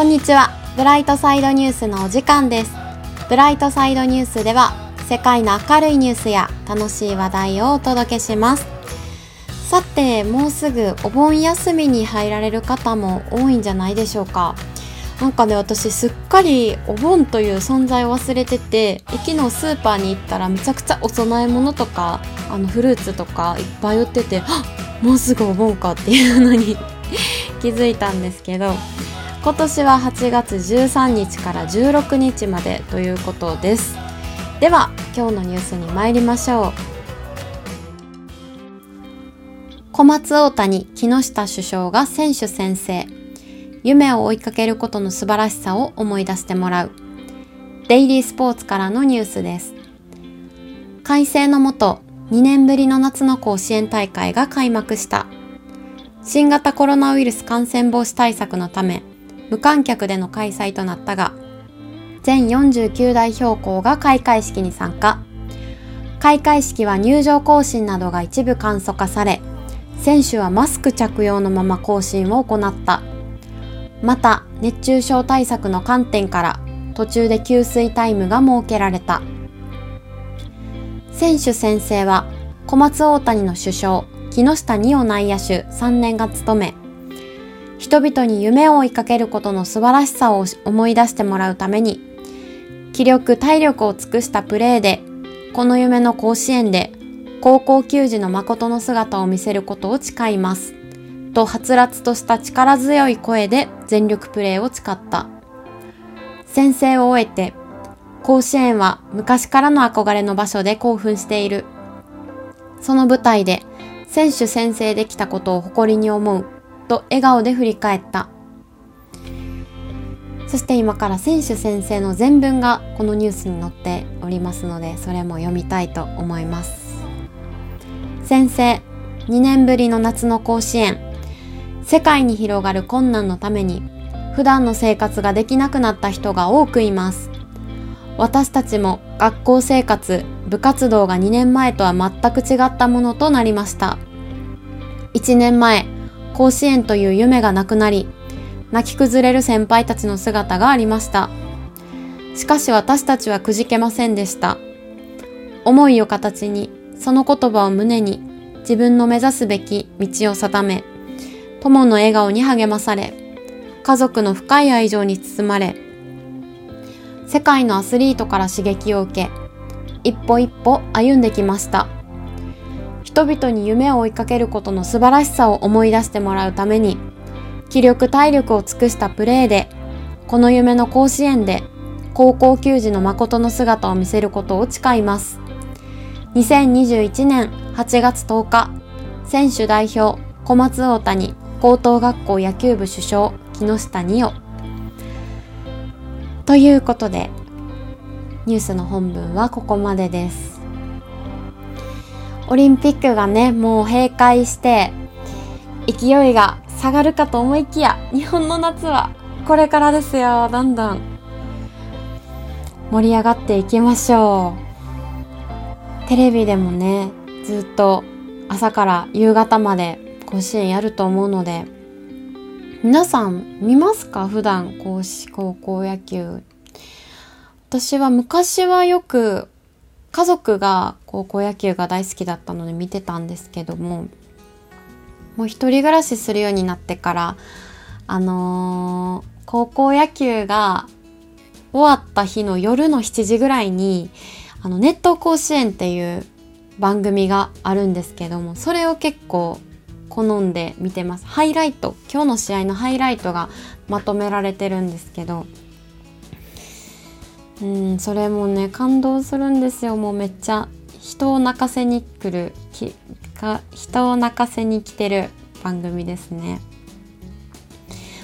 こんにちは。ブライトサイドニュースのお時間です。ブライトサイドニュースでは世界の明るいニュースや楽しい話題をお届けします。さてもうすぐお盆休みに入られる方も多いんじゃないでしょうか。なんかね私すっかりお盆という存在を忘れてて昨日スーパーに行ったらめちゃくちゃお供え物とかあのフルーツとかいっぱい売っててもうすぐお盆かっていうのに 気づいたんですけど今年は8月13日から16日までということです。では今日のニュースに参りましょう。小松大谷木下首相が選手宣誓。夢を追いかけることの素晴らしさを思い出してもらう。デイリースポーツからのニュースです。快晴のもと2年ぶりの夏の甲子園大会が開幕した。新型コロナウイルス感染防止対策のため無観客での開催となったが、全49代表校が開会式に参加。開会式は入場行進などが一部簡素化され、選手はマスク着用のまま行進を行った。また、熱中症対策の観点から途中で給水タイムが設けられた。選手宣誓は小松大谷の首相、木下仁代内野手3年が務め、人々に夢を追いかけることの素晴らしさを思い出してもらうために、気力、体力を尽くしたプレーで、この夢の甲子園で高校球児の誠の姿を見せることを誓います。と、はつらつとした力強い声で全力プレーを誓った。先生を終えて、甲子園は昔からの憧れの場所で興奮している。その舞台で選手先生できたことを誇りに思う。と笑顔で振り返った。そして今から選手先生の全文がこのニュースに載っておりますので、それも読みたいと思います。先生、2年ぶりの夏の甲子園。世界に広がる困難のために、普段の生活ができなくなった人が多くいます。私たちも学校生活、部活動が2年前とは全く違ったものとなりました。1年前、甲子園という夢がなくなり、泣き崩れる先輩たちの姿がありました。しかし私たちはくじけませんでした。思いを形に、その言葉を胸に、自分の目指すべき道を定め、友の笑顔に励まされ、家族の深い愛情に包まれ、世界のアスリートから刺激を受け、一歩一歩歩んできました。人々に夢を追いかけることの素晴らしさを思い出してもらうために、気力体力を尽くしたプレーで、この夢の甲子園で高校球児の誠の姿を見せることを誓います。2021年8月10日、選手代表小松大谷高等学校野球部主将木下仁代。ということで、ニュースの本文はここまでです。オリンピックがね、もう閉会して、勢いが下がるかと思いきや、日本の夏はこれからですよ、どんどん。盛り上がっていきましょう。テレビでもね、ずっと朝から夕方まで甲子園やると思うので、皆さん見ますか？普段甲子高校野球。私は昔はよく家族が高校野球が大好きだったので見てたんですけどももう一人暮らしするようになってからあのー、高校野球が終わった日の夜の7時ぐらいにあの熱湯甲子園っていう番組があるんですけどもそれを結構好んで見てます。ハイライト今日の試合のハイライトがまとめられてるんですけどうんそれもね感動するんですよもうめっちゃ人を泣かせに来るきか人を泣かせに来てる番組ですね。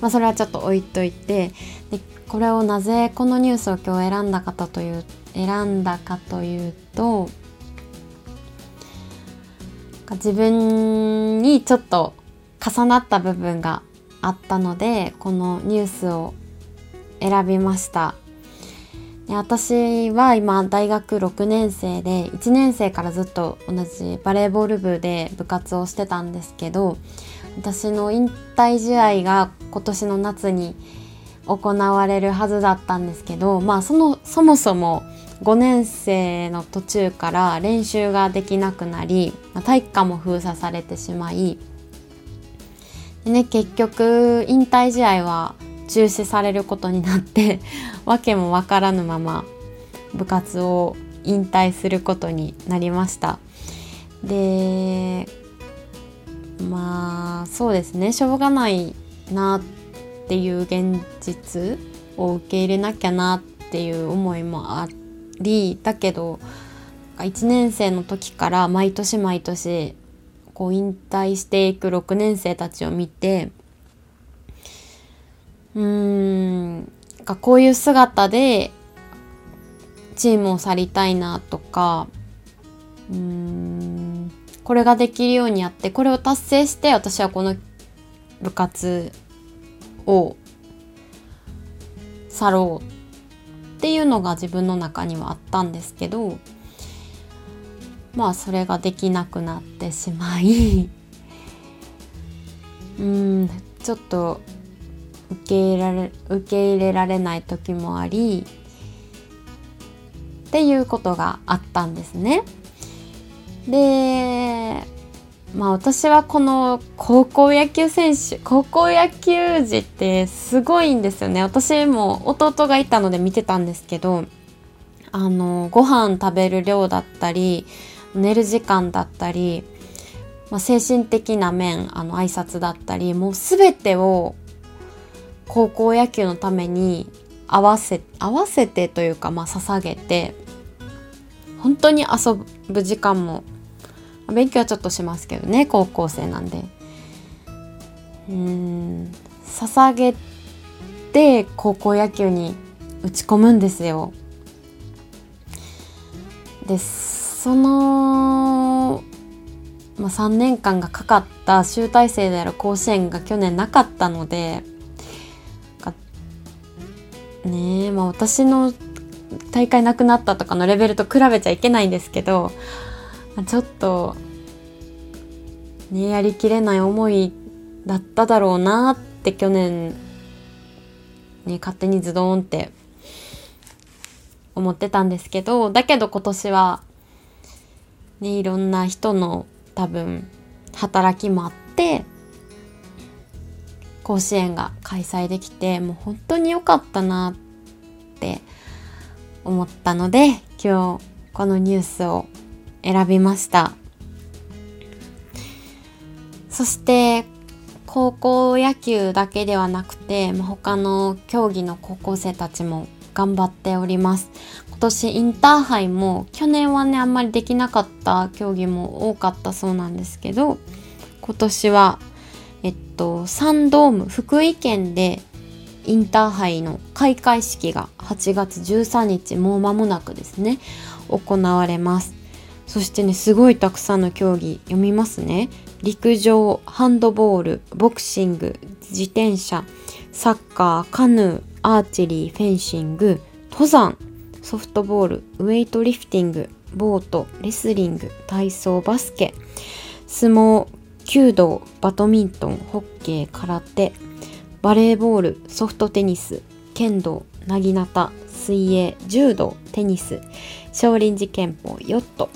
まあ、それはちょっと置いといてでこれをなぜこのニュースを今日選んだ方という選んだかというと自分にちょっと重なった部分があったのでこのニュースを選びました。で私は今大学6年生で1年生からずっと同じバレーボール部で部活をしてたんですけど私の引退試合が今年の夏に行われるはずだったんですけどまあそのそもそも5年生の途中から練習ができなくなり体育館も封鎖されてしまいで、ね、結局引退試合は中止されることになって 訳も分からぬまま部活を引退することになりました。でまあそうですね。しょうがないなっていう現実を受け入れなきゃなっていう思いもありだけど1年生の時から毎年毎年こう引退していく6年生たちを見てうーんこういう姿でチームを去りたいなとかうーん。これができるようにやってこれを達成して私はこの部活を去ろうっていうのが自分の中にはあったんですけどまあそれができなくなってしまい うん。ちょっと受け入れられ受け入れられない時もありっていうことがあったんですね。でまあ私はこの高校野球選手高校野球児ってすごいんですよね私も弟がいたので見てたんですけどあのご飯食べる量だったり寝る時間だったり、まあ、精神的な面あの挨拶だったりもう全てを高校野球のために合わせ合わせてというか、まあ、捧げて本当に遊ぶ時間も勉強はちょっとしますけどね高校生なんで。うん捧げて高校野球に打ち込むんですよ。でその、まあ、3年間がかかった集大成である甲子園が去年なかったのでねえまあ私の大会なくなったとかのレベルと比べちゃいけないんですけどちょっとねやりきれない思いだっただろうなって去年ね勝手にズドンって思ってたんですけどだけど今年はねいろんな人の多分働きもあって甲子園が開催できてもう本当に良かったなって思ったので今日このニュースを選びました。そして高校野球だけではなくて他の競技の高校生たちも頑張っております。今年インターハイも去年はねあんまりできなかった競技も多かったそうなんですけど今年はとサンドーム福井県でインターハイの開会式が8月13日もう間もなくですね行われます。そしてねすごいたくさんの競技読みますね。陸上ハンドボールボクシング自転車サッカーカヌーアーチェリーフェンシング登山ソフトボールウェイトリフティングボートレスリング体操バスケ相撲弓道バドミントンホッケー空手バレーボールソフトテニス剣道なぎなた水泳柔道テニス少林寺拳法ヨット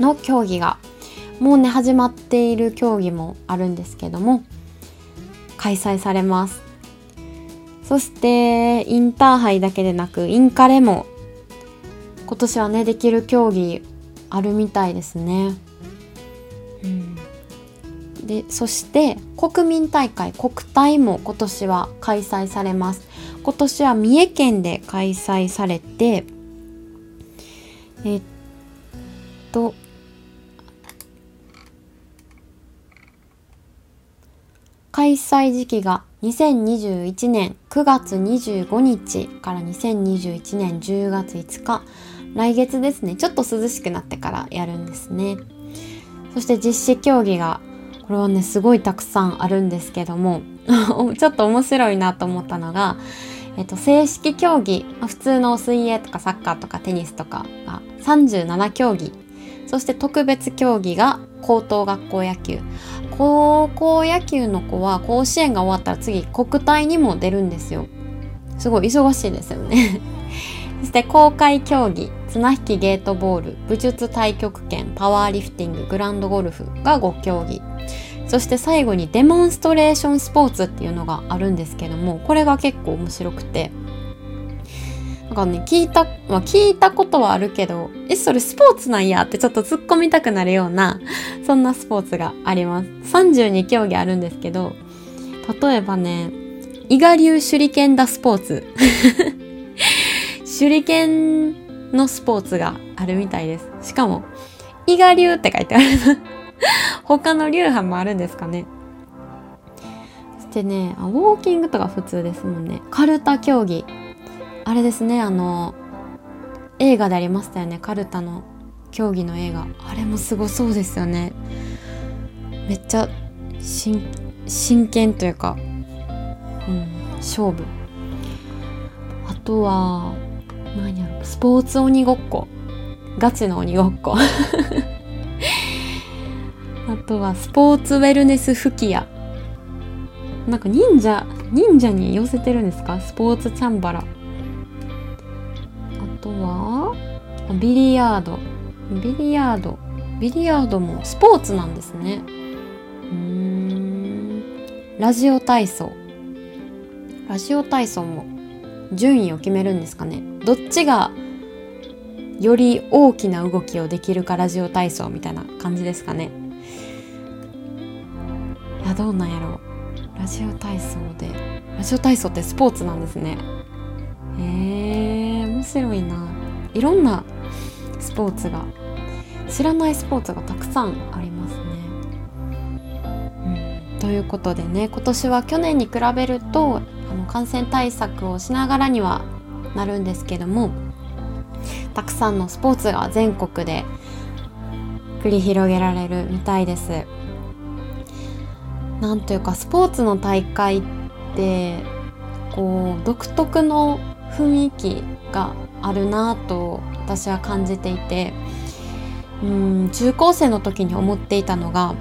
の競技がもうね始まっている競技もあるんですけども開催されます。そしてインターハイだけでなくインカレも今年はねできる競技あるみたいですね、うん、でそして国民大会国体も今年は開催されます。今年は三重県で開催されてえっと開催時期が2021年9月25日から2021年10月5日。来月ですね。ちょっと涼しくなってからやるんですね。そして実施競技がこれはねすごいたくさんあるんですけども ちょっと面白いなと思ったのが、えっと、正式競技普通の水泳とかサッカーとかテニスとかが37競技。そして特別競技が高等学校野球。高校野球の子は甲子園が終わったら次国体にも出るんですよ。すごい忙しいですよね。そして公開競技綱引きゲートボール武術太極拳パワーリフティンググランドゴルフが5競技。そして最後にデモンストレーションスポーツっていうのがあるんですけどもこれが結構面白くて。なんかね聞いた、まあ、聞いたことはあるけどえそれスポーツなんやってちょっと突っ込みたくなるような そんなスポーツがあります。32競技あるんですけど例えばね伊賀流手裏剣だスポーツ。手裏剣のスポーツがあるみたいです。しかも伊賀流って書いてある。他の流派もあるんですかね。そしてねウォーキングとか普通ですもんね。カルタ競技。あれですねあの映画でありましたよね。カルタの競技の映画。あれもすごそうですよね。めっちゃ真剣というか、うん、勝負。あとは何やろスポーツ鬼ごっこ。ガチの鬼ごっこ。あとはスポーツウェルネス吹き矢。なんか忍者忍者に寄せてるんですか？スポーツチャンバラ。あとはビリヤード。ビリヤード。ビリヤードもスポーツなんですね。うん。ラジオ体操。ラジオ体操も順位を決めるんですかね。どっちがより大きな動きをできるかラジオ体操みたいな感じですかね。どうなんやろう。ラジオ体操で。ラジオ体操ってスポーツなんですね。へえ面白いな。いろんなスポーツが。知らないスポーツがたくさんありますね。うん、ということでね今年は去年に比べるとあの感染対策をしながらにはなるんですけどもたくさんのスポーツが全国で繰り広げられるみたいです。なんというかスポーツの大会ってこう独特の雰囲気があるなと私は感じていてうん中高生の時に思っていたのが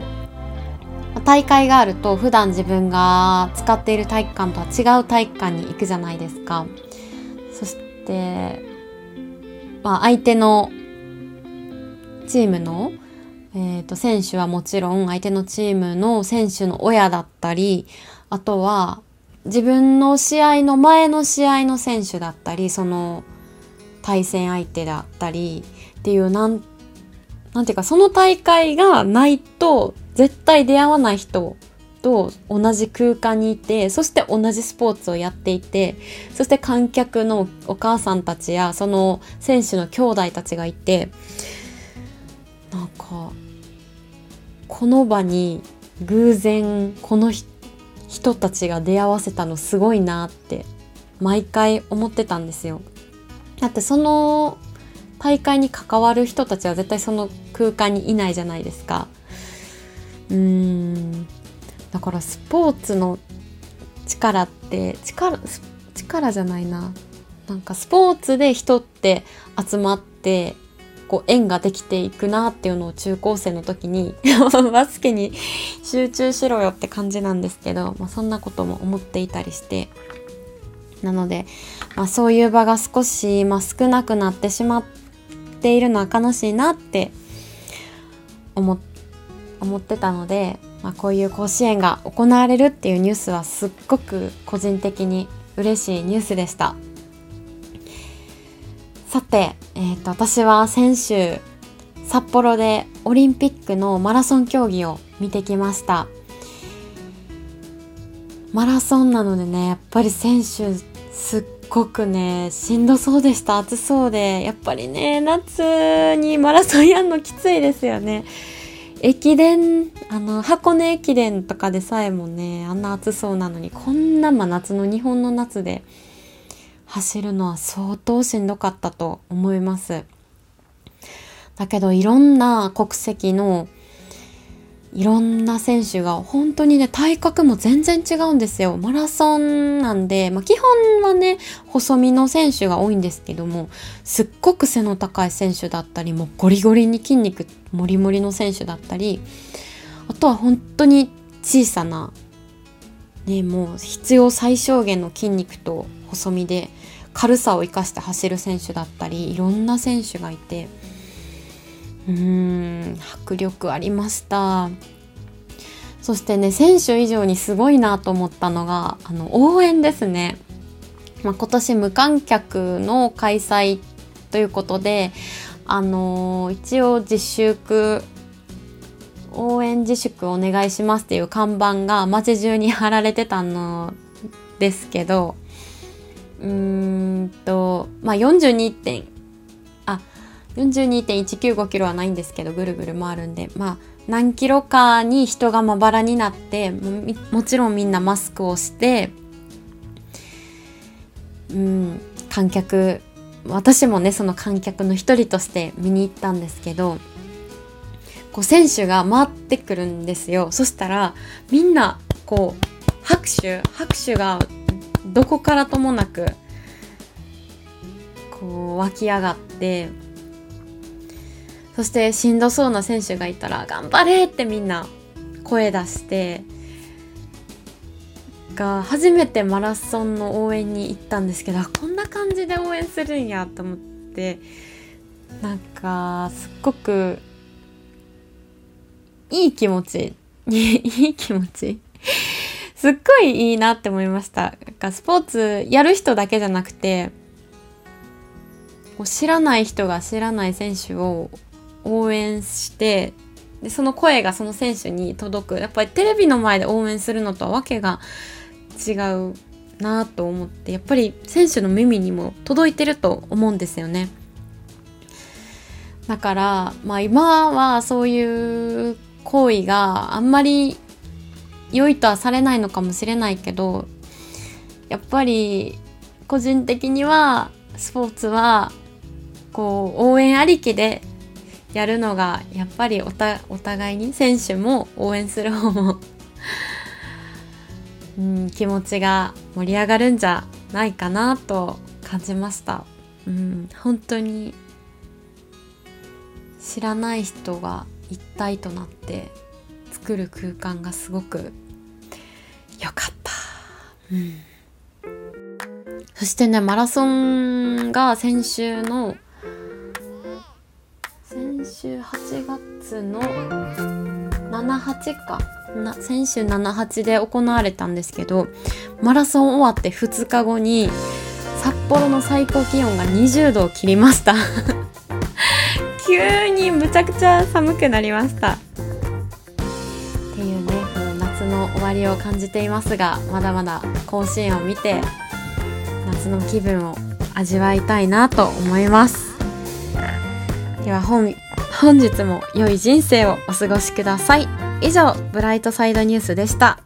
大会があると普段自分が使っている体育館とは違う体育館に行くじゃないですか。そして、まあ、相手のチームの、えー、と選手はもちろん相手のチームの選手の親だったりあとは自分の試合の前の試合の選手だったりその対戦相手だったりっていうなんなんていうかその大会がないと絶対出会わない人と同じ空間にいてそして同じスポーツをやっていてそして観客のお母さんたちやその選手の兄弟たちがいてなんかこの場に偶然この人たちが出会わせたのすごいなって毎回思ってたんですよ。だってその大会に関わる人たちは絶対その空間にいないじゃないですか。うーんだからスポーツの力って力力じゃないななんかスポーツで人って集まってこう縁ができていくなっていうのを中高生の時に バスケに集中しろよって感じなんですけど、まあ、そんなことも思っていたりしてなので、まあ、そういう場が少し、まあ、少なくなってしまっているのは悲しいなって思思ってたので、まあ、こういう甲子園が行われるっていうニュースはすっごく個人的に嬉しいニュースでした。さて、えーと、私は先週札幌でオリンピックのマラソン競技を見てきました。マラソンなのでねやっぱり選手すっごくねしんどそうでした。暑そうでやっぱりね夏にマラソンやんのきついですよね。駅伝あの箱根駅伝とかでさえもねあんな暑そうなのにこんな真夏の日本の夏で走るのは相当しんどかったと思います。だけどいろんな国籍のいろんな選手が本当にね体格も全然違うんですよマラソンなんで、まあ、基本はね細身の選手が多いんですけどもすっごく背の高い選手だったりもうゴリゴリに筋肉もりもりの選手だったりあとは本当に小さなねもう必要最小限の筋肉と細身で軽さを生かして走る選手だったりいろんな選手がいて。うーん迫力ありましたそしてね選手以上にすごいなと思ったのがあの応援ですね、まあ、今年無観客の開催ということであのー、一応自粛応援自粛お願いしますっていう看板が街中に貼られてたのですけどうんとまあ42点。あ42.195キロはないんですけどぐるぐる回るんで。まあ何キロかに人がまばらになってもちろんみんなマスクをしてうん観客私もねその観客の一人として見に行ったんですけどこう選手が回ってくるんですよ。そしたらみんなこう拍手拍手がどこからともなくこう湧き上がってそしてしんどそうな選手がいたら「頑張れ!」ってみんな声出してが初めてマラソンの応援に行ったんですけどこんな感じで応援するんやと思ってなんかすっごくいい気持ち いい気持ちすっごいいいなって思いましたスポーツやる人だけじゃなくて知らない人が知らない選手を応援してでその声がその選手に届くやっぱりテレビの前で応援するのとは訳が違うなと思ってやっぱり選手の耳にも届いてると思うんですよね。だからまあ今はそういう行為があんまり良いとはされないのかもしれないけどやっぱり個人的にはスポーツはこう応援ありきでやるのがやっぱりおたお互いに選手も応援する方も うん、気持ちが盛り上がるんじゃないかなと感じました。うん、本当に知らない人が一体となって作る空間がすごく良かった。うん、そしてねマラソンが先週の先週8月の78か。な先週78で行われたんですけどマラソン終わって2日後に札幌の最高気温が20度を切りました。急にむちゃくちゃ寒くなりました。わりを感じていますがまだまだ甲子園を見て夏の気分を味わいたいなと思いますでは本本日も良い人生をお過ごしください。以上、ブライトサイドニュースでした。